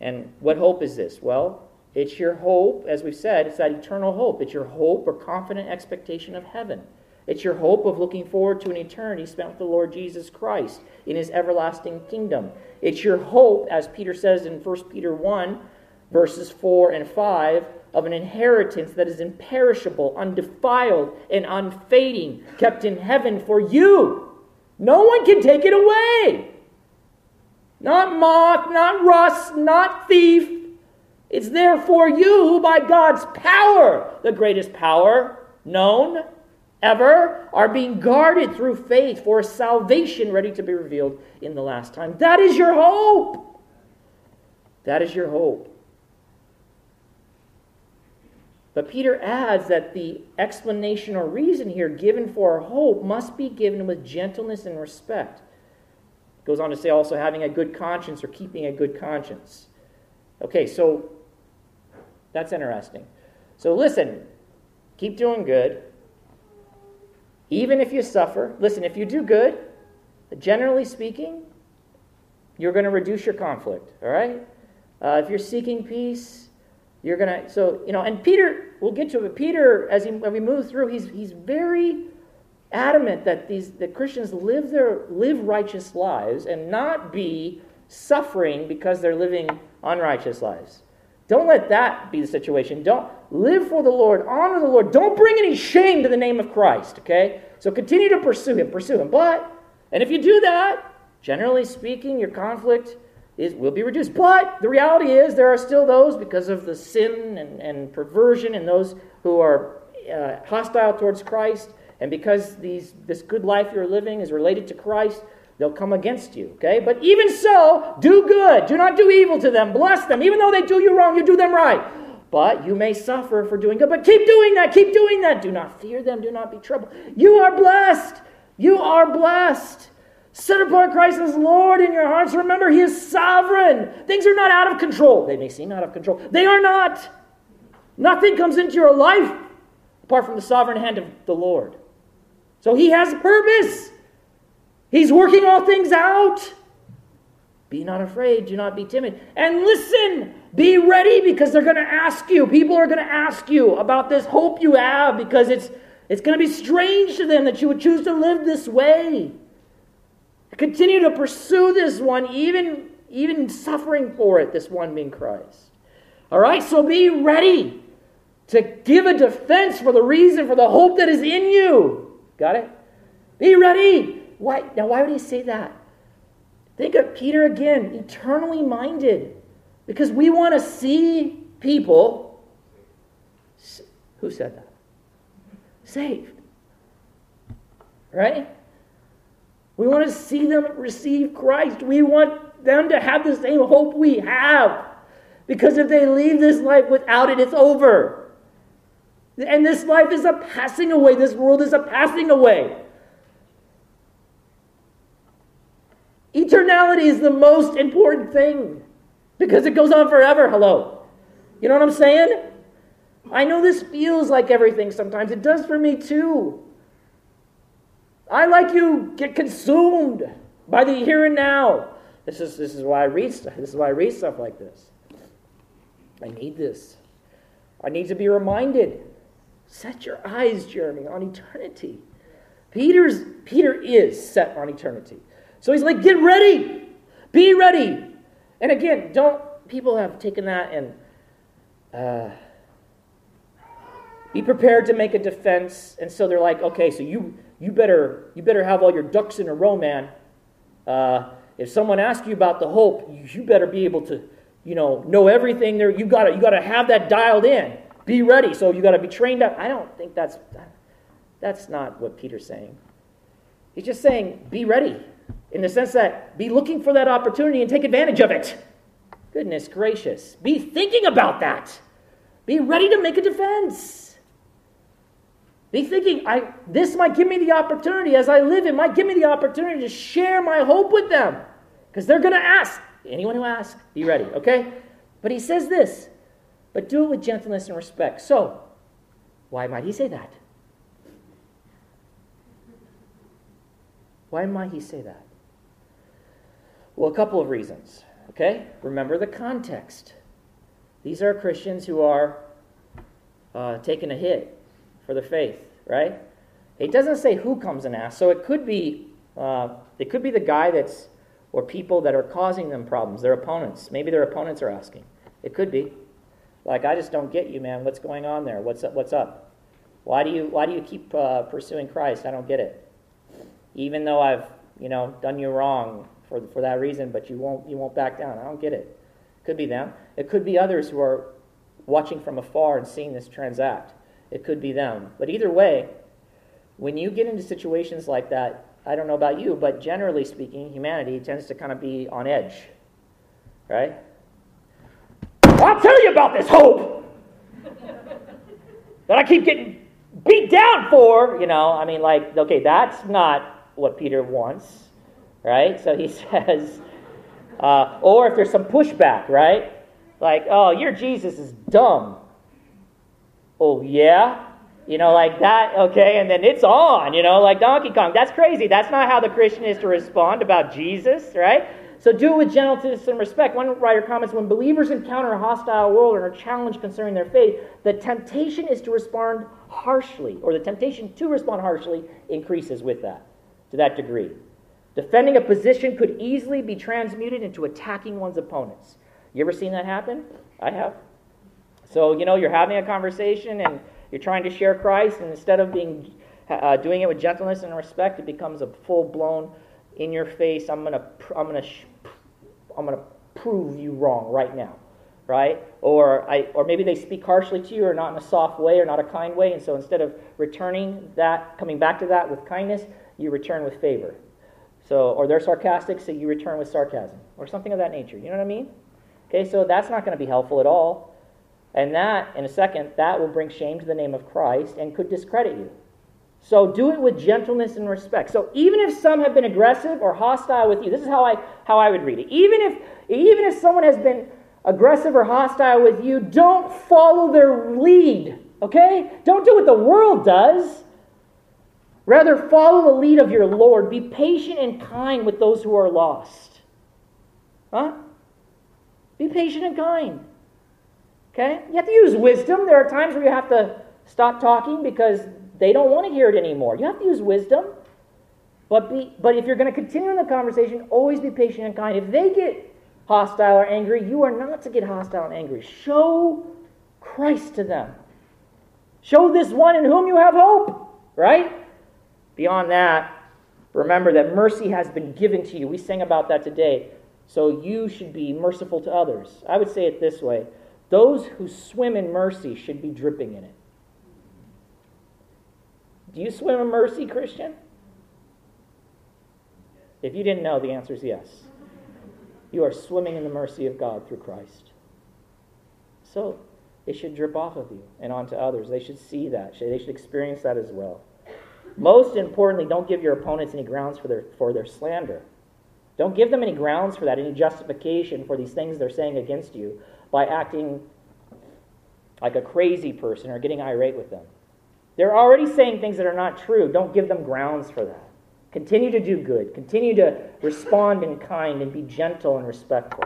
And what hope is this? Well, it's your hope, as we've said, it's that eternal hope. It's your hope or confident expectation of heaven. It's your hope of looking forward to an eternity spent with the Lord Jesus Christ in his everlasting kingdom. It's your hope, as Peter says in 1 Peter 1, verses 4 and 5, of an inheritance that is imperishable, undefiled, and unfading, kept in heaven for you. No one can take it away. Not moth, not rust, not thief. It's there for you by God's power, the greatest power known ever, are being guarded through faith for salvation ready to be revealed in the last time. That is your hope. That is your hope. But Peter adds that the explanation or reason here given for our hope must be given with gentleness and respect. Goes on to say also having a good conscience or keeping a good conscience. Okay, so that's interesting. So listen, keep doing good. Even if you suffer, listen, if you do good, generally speaking, you're going to reduce your conflict, all right? Uh, if you're seeking peace, you're going to, so, you know, and Peter, we'll get to it. Peter, as, he, we move through, he's, he's very adamant that these that Christians live their live righteous lives and not be suffering because they're living unrighteous lives. Don't let that be the situation. Don't live for the Lord, honor the Lord. Don't bring any shame to the name of Christ, okay? So continue to pursue him, pursue him. But and if you do that, generally speaking, your conflict is will be reduced. But the reality is there are still those because of the sin and, and perversion and those who are uh, hostile towards Christ and because these, this good life you're living is related to Christ, they'll come against you. Okay? But even so, do good. Do not do evil to them. Bless them. Even though they do you wrong, you do them right. But you may suffer for doing good. But keep doing that. Keep doing that. Do not fear them. Do not be troubled. You are blessed. You are blessed. Set apart Christ as Lord in your hearts. Remember, He is sovereign. Things are not out of control. They may seem out of control. They are not. Nothing comes into your life apart from the sovereign hand of the Lord. So he has a purpose. He's working all things out. Be not afraid, do not be timid. And listen, be ready because they're going to ask you. People are going to ask you about this hope you have because it's, it's going to be strange to them that you would choose to live this way. Continue to pursue this one, even, even suffering for it, this one being Christ. All right, so be ready to give a defense for the reason, for the hope that is in you. Got it? Be ready. Why? Now, why would he say that? Think of Peter again, eternally minded. Because we want to see people. Who said that? Saved. Right? We want to see them receive Christ. We want them to have the same hope we have. Because if they leave this life without it, it's over. And this life is a passing away. This world is a passing away. Eternality is the most important thing because it goes on forever. Hello. You know what I'm saying? I know this feels like everything sometimes. It does for me too. I, like you, get consumed by the here and now. This is, this is why I read stuff. This is why I read stuff like this. I need this. I need to be reminded Set your eyes, Jeremy, on eternity. Peter's Peter is set on eternity. So he's like, get ready. Be ready. And again, don't people have taken that and uh, be prepared to make a defense, and so they're like, okay, so you you better you better have all your ducks in a row, man. Uh, if someone asks you about the hope, you better be able to, you know, know everything there. You got you got to have that dialed in. Be ready. So you got to be trained up. I don't think that's that's not what Peter's saying. He's just saying be ready in the sense that be looking for that opportunity and take advantage of it. Goodness gracious. Be thinking about that. Be ready to make a defense. Be thinking, I, this might give me the opportunity as I live, it might give me the opportunity to share my hope with them. Because they're going to ask. Anyone who asks, be ready, okay? But he says this but do it with gentleness and respect. So, why might he say that? Why might he say that? Well, a couple of reasons. Okay? Remember the context. These are Christians who are uh, taking a hit for the faith, right? It doesn't say who comes and asks, so it could be uh, it could be the guy that's or people that are causing them problems, their opponents. Maybe their opponents are asking. It could be. Like, I just don't get you, man. What's going on there? What's up? What's up? Why do you Why do you keep uh, pursuing Christ? I don't get it. Even though I've you know done you wrong for for that reason, but you won't you won't back down. I don't get it. Could be them. It could be others who are watching from afar and seeing this transact. It could be them. But either way, when you get into situations like that, I don't know about you, but generally speaking, humanity tends to kind of be on edge. Right? I'll tell you about this hope that I keep getting beat down for. You know, I mean, like, okay, that's not what Peter wants. Right? So he [LAUGHS] says, uh, or if there's some pushback, right? Like, oh, your Jesus is dumb. Oh, yeah? You know, like that, okay, and then it's on, you know, like Donkey Kong. That's crazy. That's not how the Christian is to respond about Jesus, right? So do it with gentleness and respect. One writer comments when believers encounter a hostile world and are challenged concerning their faith, the temptation is to respond harshly, or the temptation to respond harshly increases with that, to that degree. Defending a position could easily be transmuted into attacking one's opponents. You ever seen that happen? I have. So, you know, you're having a conversation and you're trying to share Christ, and instead of being uh, doing it with gentleness and respect, it becomes a full blown, in your face. I'm gonna, I'm gonna, I'm gonna prove you wrong right now, right? Or I, or maybe they speak harshly to you, or not in a soft way, or not a kind way, and so instead of returning that, coming back to that with kindness, you return with favor. So, or they're sarcastic, so you return with sarcasm, or something of that nature. You know what I mean? Okay, so that's not going to be helpful at all. And that, in a second, that will bring shame to the name of Christ and could discredit you. So do it with gentleness and respect. So even if some have been aggressive or hostile with you, this is how I how I would read it. Even if even if someone has been aggressive or hostile with you, don't follow their lead. Okay? Don't do what the world does. Rather, follow the lead of your Lord. Be patient and kind with those who are lost. Huh? Be patient and kind. Okay? You have to use wisdom. There are times where you have to stop talking because they don't want to hear it anymore. You have to use wisdom. But, be, but if you're going to continue in the conversation, always be patient and kind. If they get hostile or angry, you are not to get hostile and angry. Show Christ to them. Show this one in whom you have hope, right? Beyond that, remember that mercy has been given to you. We sang about that today. So you should be merciful to others. I would say it this way those who swim in mercy should be dripping in it. Do you swim in mercy, Christian? If you didn't know, the answer is yes. You are swimming in the mercy of God through Christ. So it should drip off of you and onto others. They should see that. They should experience that as well. Most importantly, don't give your opponents any grounds for their, for their slander. Don't give them any grounds for that, any justification for these things they're saying against you by acting like a crazy person or getting irate with them. They're already saying things that are not true. Don't give them grounds for that. Continue to do good. Continue to respond in kind and be gentle and respectful.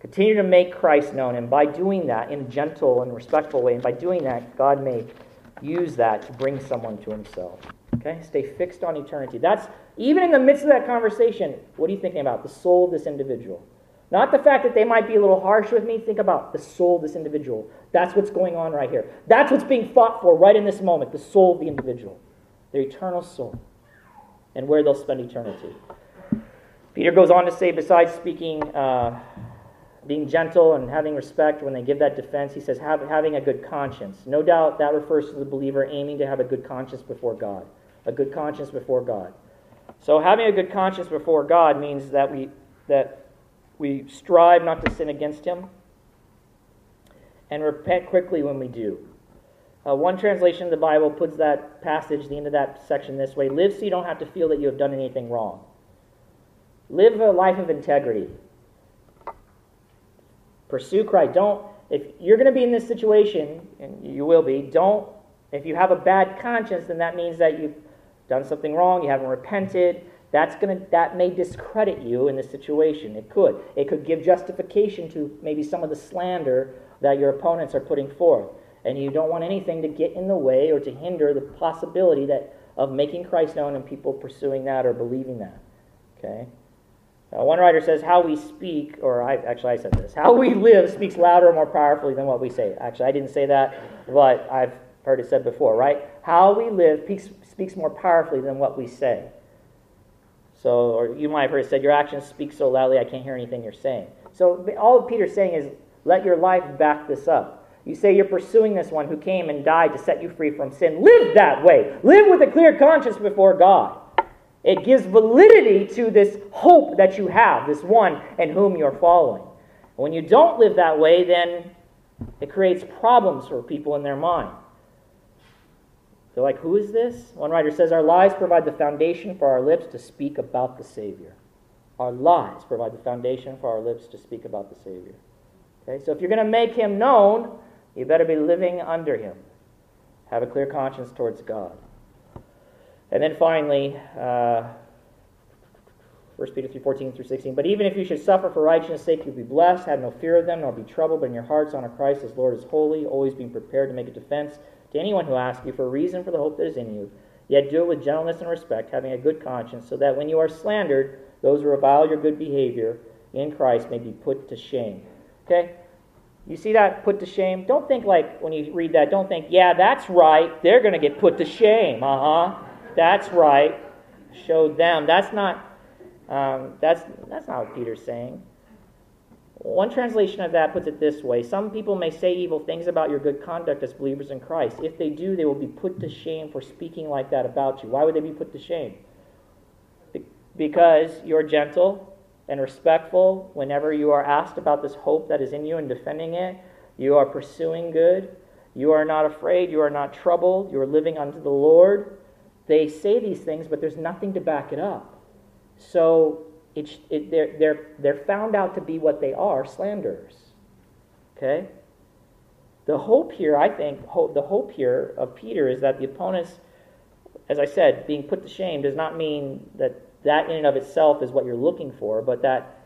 Continue to make Christ known, and by doing that in a gentle and respectful way, and by doing that, God may use that to bring someone to Himself. Okay? Stay fixed on eternity. That's even in the midst of that conversation. What are you thinking about? The soul of this individual. Not the fact that they might be a little harsh with me. Think about the soul of this individual. That's what's going on right here. That's what's being fought for right in this moment the soul of the individual, their eternal soul, and where they'll spend eternity. Peter goes on to say, besides speaking, uh, being gentle and having respect when they give that defense, he says, having a good conscience. No doubt that refers to the believer aiming to have a good conscience before God. A good conscience before God. So having a good conscience before God means that we that we strive not to sin against him, and repent quickly when we do. Uh, one translation of the Bible puts that passage, the end of that section, this way Live so you don't have to feel that you have done anything wrong. Live a life of integrity. Pursue Christ. Don't, if you're going to be in this situation, and you will be, don't, if you have a bad conscience, then that means that you've done something wrong, you haven't repented, that's gonna, that may discredit you in this situation. It could. It could give justification to maybe some of the slander that your opponents are putting forth. And you don't want anything to get in the way or to hinder the possibility that, of making Christ known and people pursuing that or believing that. Okay? Uh, one writer says, How we speak, or I, actually I said this, how we live speaks louder and more powerfully than what we say. Actually, I didn't say that, but I've heard it said before, right? How we live speaks, speaks more powerfully than what we say. So, or you might have heard it said, Your actions speak so loudly, I can't hear anything you're saying. So, all Peter's saying is, let your life back this up. You say you're pursuing this one who came and died to set you free from sin. Live that way. Live with a clear conscience before God. It gives validity to this hope that you have, this one in whom you're following. When you don't live that way, then it creates problems for people in their mind. They're like, who is this? One writer says, Our lives provide the foundation for our lips to speak about the Savior. Our lives provide the foundation for our lips to speak about the Savior. Okay, so if you're going to make him known, you better be living under him. Have a clear conscience towards God. And then finally, uh, 1 Peter 3 14 through 16. But even if you should suffer for righteousness' sake, you'll be blessed. Have no fear of them, nor be troubled, but in your hearts honor Christ as Lord is holy, always being prepared to make a defense to anyone who asks you for a reason for the hope that is in you. Yet do it with gentleness and respect, having a good conscience, so that when you are slandered, those who revile your good behavior in Christ may be put to shame. Okay? You see that put to shame? Don't think like when you read that, don't think, yeah, that's right. They're going to get put to shame. Uh huh. That's right. Show them. That's not. Um, that's that's not what Peter's saying. One translation of that puts it this way Some people may say evil things about your good conduct as believers in Christ. If they do, they will be put to shame for speaking like that about you. Why would they be put to shame? Because you're gentle and respectful whenever you are asked about this hope that is in you and defending it. You are pursuing good. You are not afraid. You are not troubled. You are living unto the Lord. They say these things, but there's nothing to back it up. So it, it, they're, they're, they're found out to be what they are slanderers. Okay? The hope here, I think, hope, the hope here of Peter is that the opponents, as I said, being put to shame does not mean that that in and of itself is what you're looking for, but that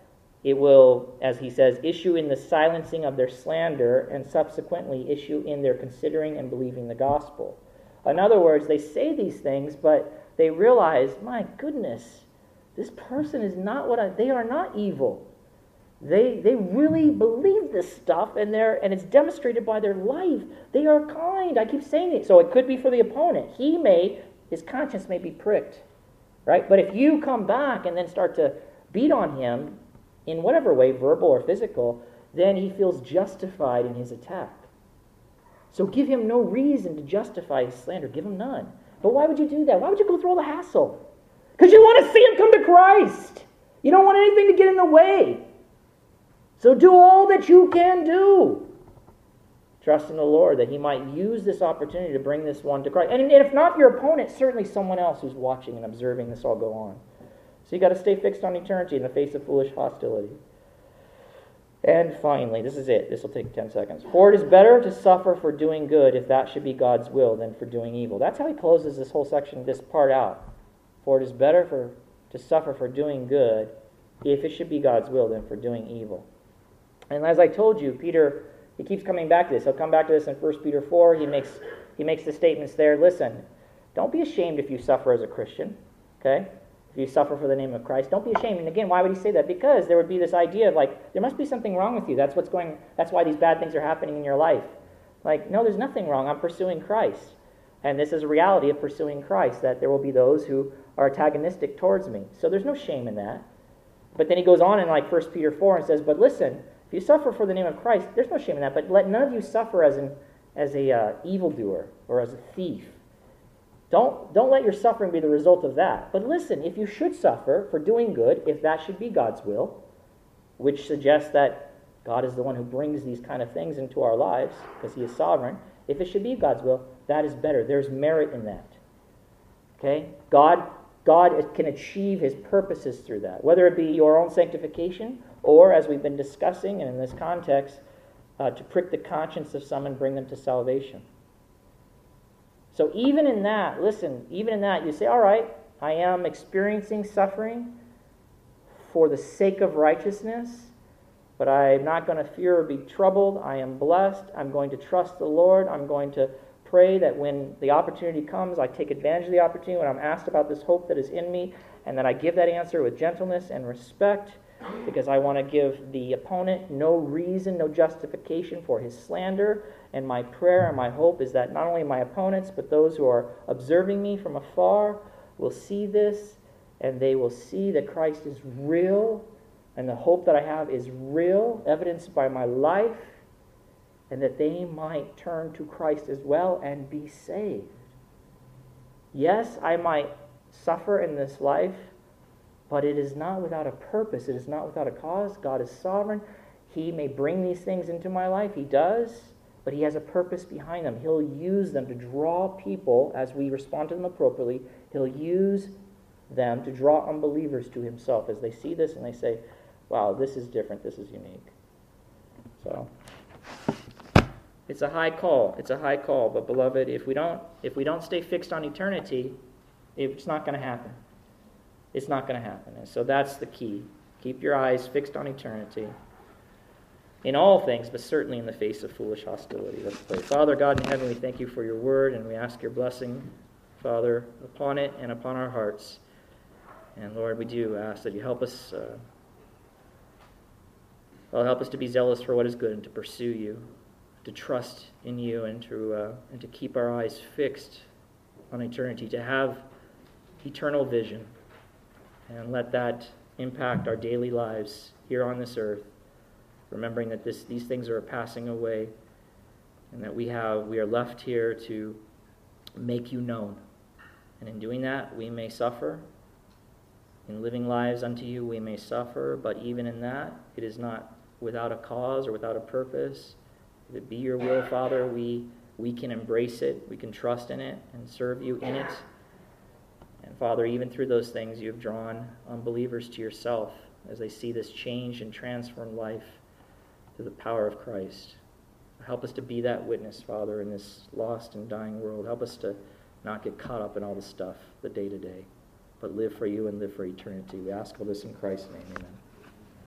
it will, as he says, issue in the silencing of their slander and subsequently issue in their considering and believing the gospel. In other words, they say these things, but they realize, my goodness, this person is not what I, they are not evil. They, they really believe this stuff and, they're, and it's demonstrated by their life. They are kind. I keep saying it. So it could be for the opponent. He may, his conscience may be pricked. Right? But if you come back and then start to beat on him in whatever way, verbal or physical, then he feels justified in his attack. So give him no reason to justify his slander. Give him none. But why would you do that? Why would you go through all the hassle? Because you want to see him come to Christ. You don't want anything to get in the way. So do all that you can do. Trust in the Lord that He might use this opportunity to bring this one to Christ. And if not your opponent, certainly someone else who's watching and observing this all go on. So you got to stay fixed on eternity in the face of foolish hostility. And finally, this is it. This will take 10 seconds. For it is better to suffer for doing good, if that should be God's will, than for doing evil. That's how he closes this whole section, this part out. For it is better for, to suffer for doing good, if it should be God's will, than for doing evil. And as I told you, Peter, he keeps coming back to this. He'll come back to this in 1 Peter 4. He makes, he makes the statements there. Listen, don't be ashamed if you suffer as a Christian, okay? If you suffer for the name of Christ, don't be ashamed. And again, why would he say that? Because there would be this idea of like, there must be something wrong with you. That's what's going, that's why these bad things are happening in your life. Like, no, there's nothing wrong. I'm pursuing Christ. And this is a reality of pursuing Christ, that there will be those who are antagonistic towards me. So there's no shame in that. But then he goes on in like 1 Peter 4 and says, But listen, if you suffer for the name of Christ, there's no shame in that, but let none of you suffer as an as a uh, evildoer or as a thief. Don't, don't let your suffering be the result of that. But listen, if you should suffer for doing good, if that should be God's will, which suggests that God is the one who brings these kind of things into our lives because he is sovereign, if it should be God's will, that is better. There's merit in that. Okay? God God can achieve his purposes through that, whether it be your own sanctification or, as we've been discussing, and in this context, uh, to prick the conscience of some and bring them to salvation. So, even in that, listen, even in that, you say, all right, I am experiencing suffering for the sake of righteousness, but I'm not going to fear or be troubled. I am blessed. I'm going to trust the Lord. I'm going to pray that when the opportunity comes, I take advantage of the opportunity when I'm asked about this hope that is in me, and that I give that answer with gentleness and respect because I want to give the opponent no reason, no justification for his slander. And my prayer and my hope is that not only my opponents, but those who are observing me from afar will see this and they will see that Christ is real and the hope that I have is real, evidenced by my life, and that they might turn to Christ as well and be saved. Yes, I might suffer in this life, but it is not without a purpose. It is not without a cause. God is sovereign. He may bring these things into my life. He does, but He has a purpose behind them. He'll use them to draw people as we respond to them appropriately. He'll use them to draw unbelievers to Himself as they see this and they say, wow, this is different. This is unique. So. It's a high call. It's a high call, but beloved, if we don't if we don't stay fixed on eternity, it's not going to happen. It's not going to happen. And so that's the key. Keep your eyes fixed on eternity. In all things, but certainly in the face of foolish hostility. Let's pray. Father God in heaven, we thank you for your word, and we ask your blessing, Father, upon it and upon our hearts. And Lord, we do ask that you help us. Uh, well, help us to be zealous for what is good and to pursue you to trust in you and to, uh, and to keep our eyes fixed on eternity, to have eternal vision, and let that impact our daily lives here on this earth, remembering that this, these things are passing away and that we, have, we are left here to make you known. And in doing that, we may suffer. In living lives unto you, we may suffer, but even in that, it is not without a cause or without a purpose. If it be your will, Father, we, we can embrace it, we can trust in it, and serve you in it. And Father, even through those things, you have drawn unbelievers to yourself as they see this changed and transformed life the power of Christ. Help us to be that witness, Father, in this lost and dying world. Help us to not get caught up in all the stuff, the day to day, but live for you and live for eternity. We ask all this in Christ's name. Amen.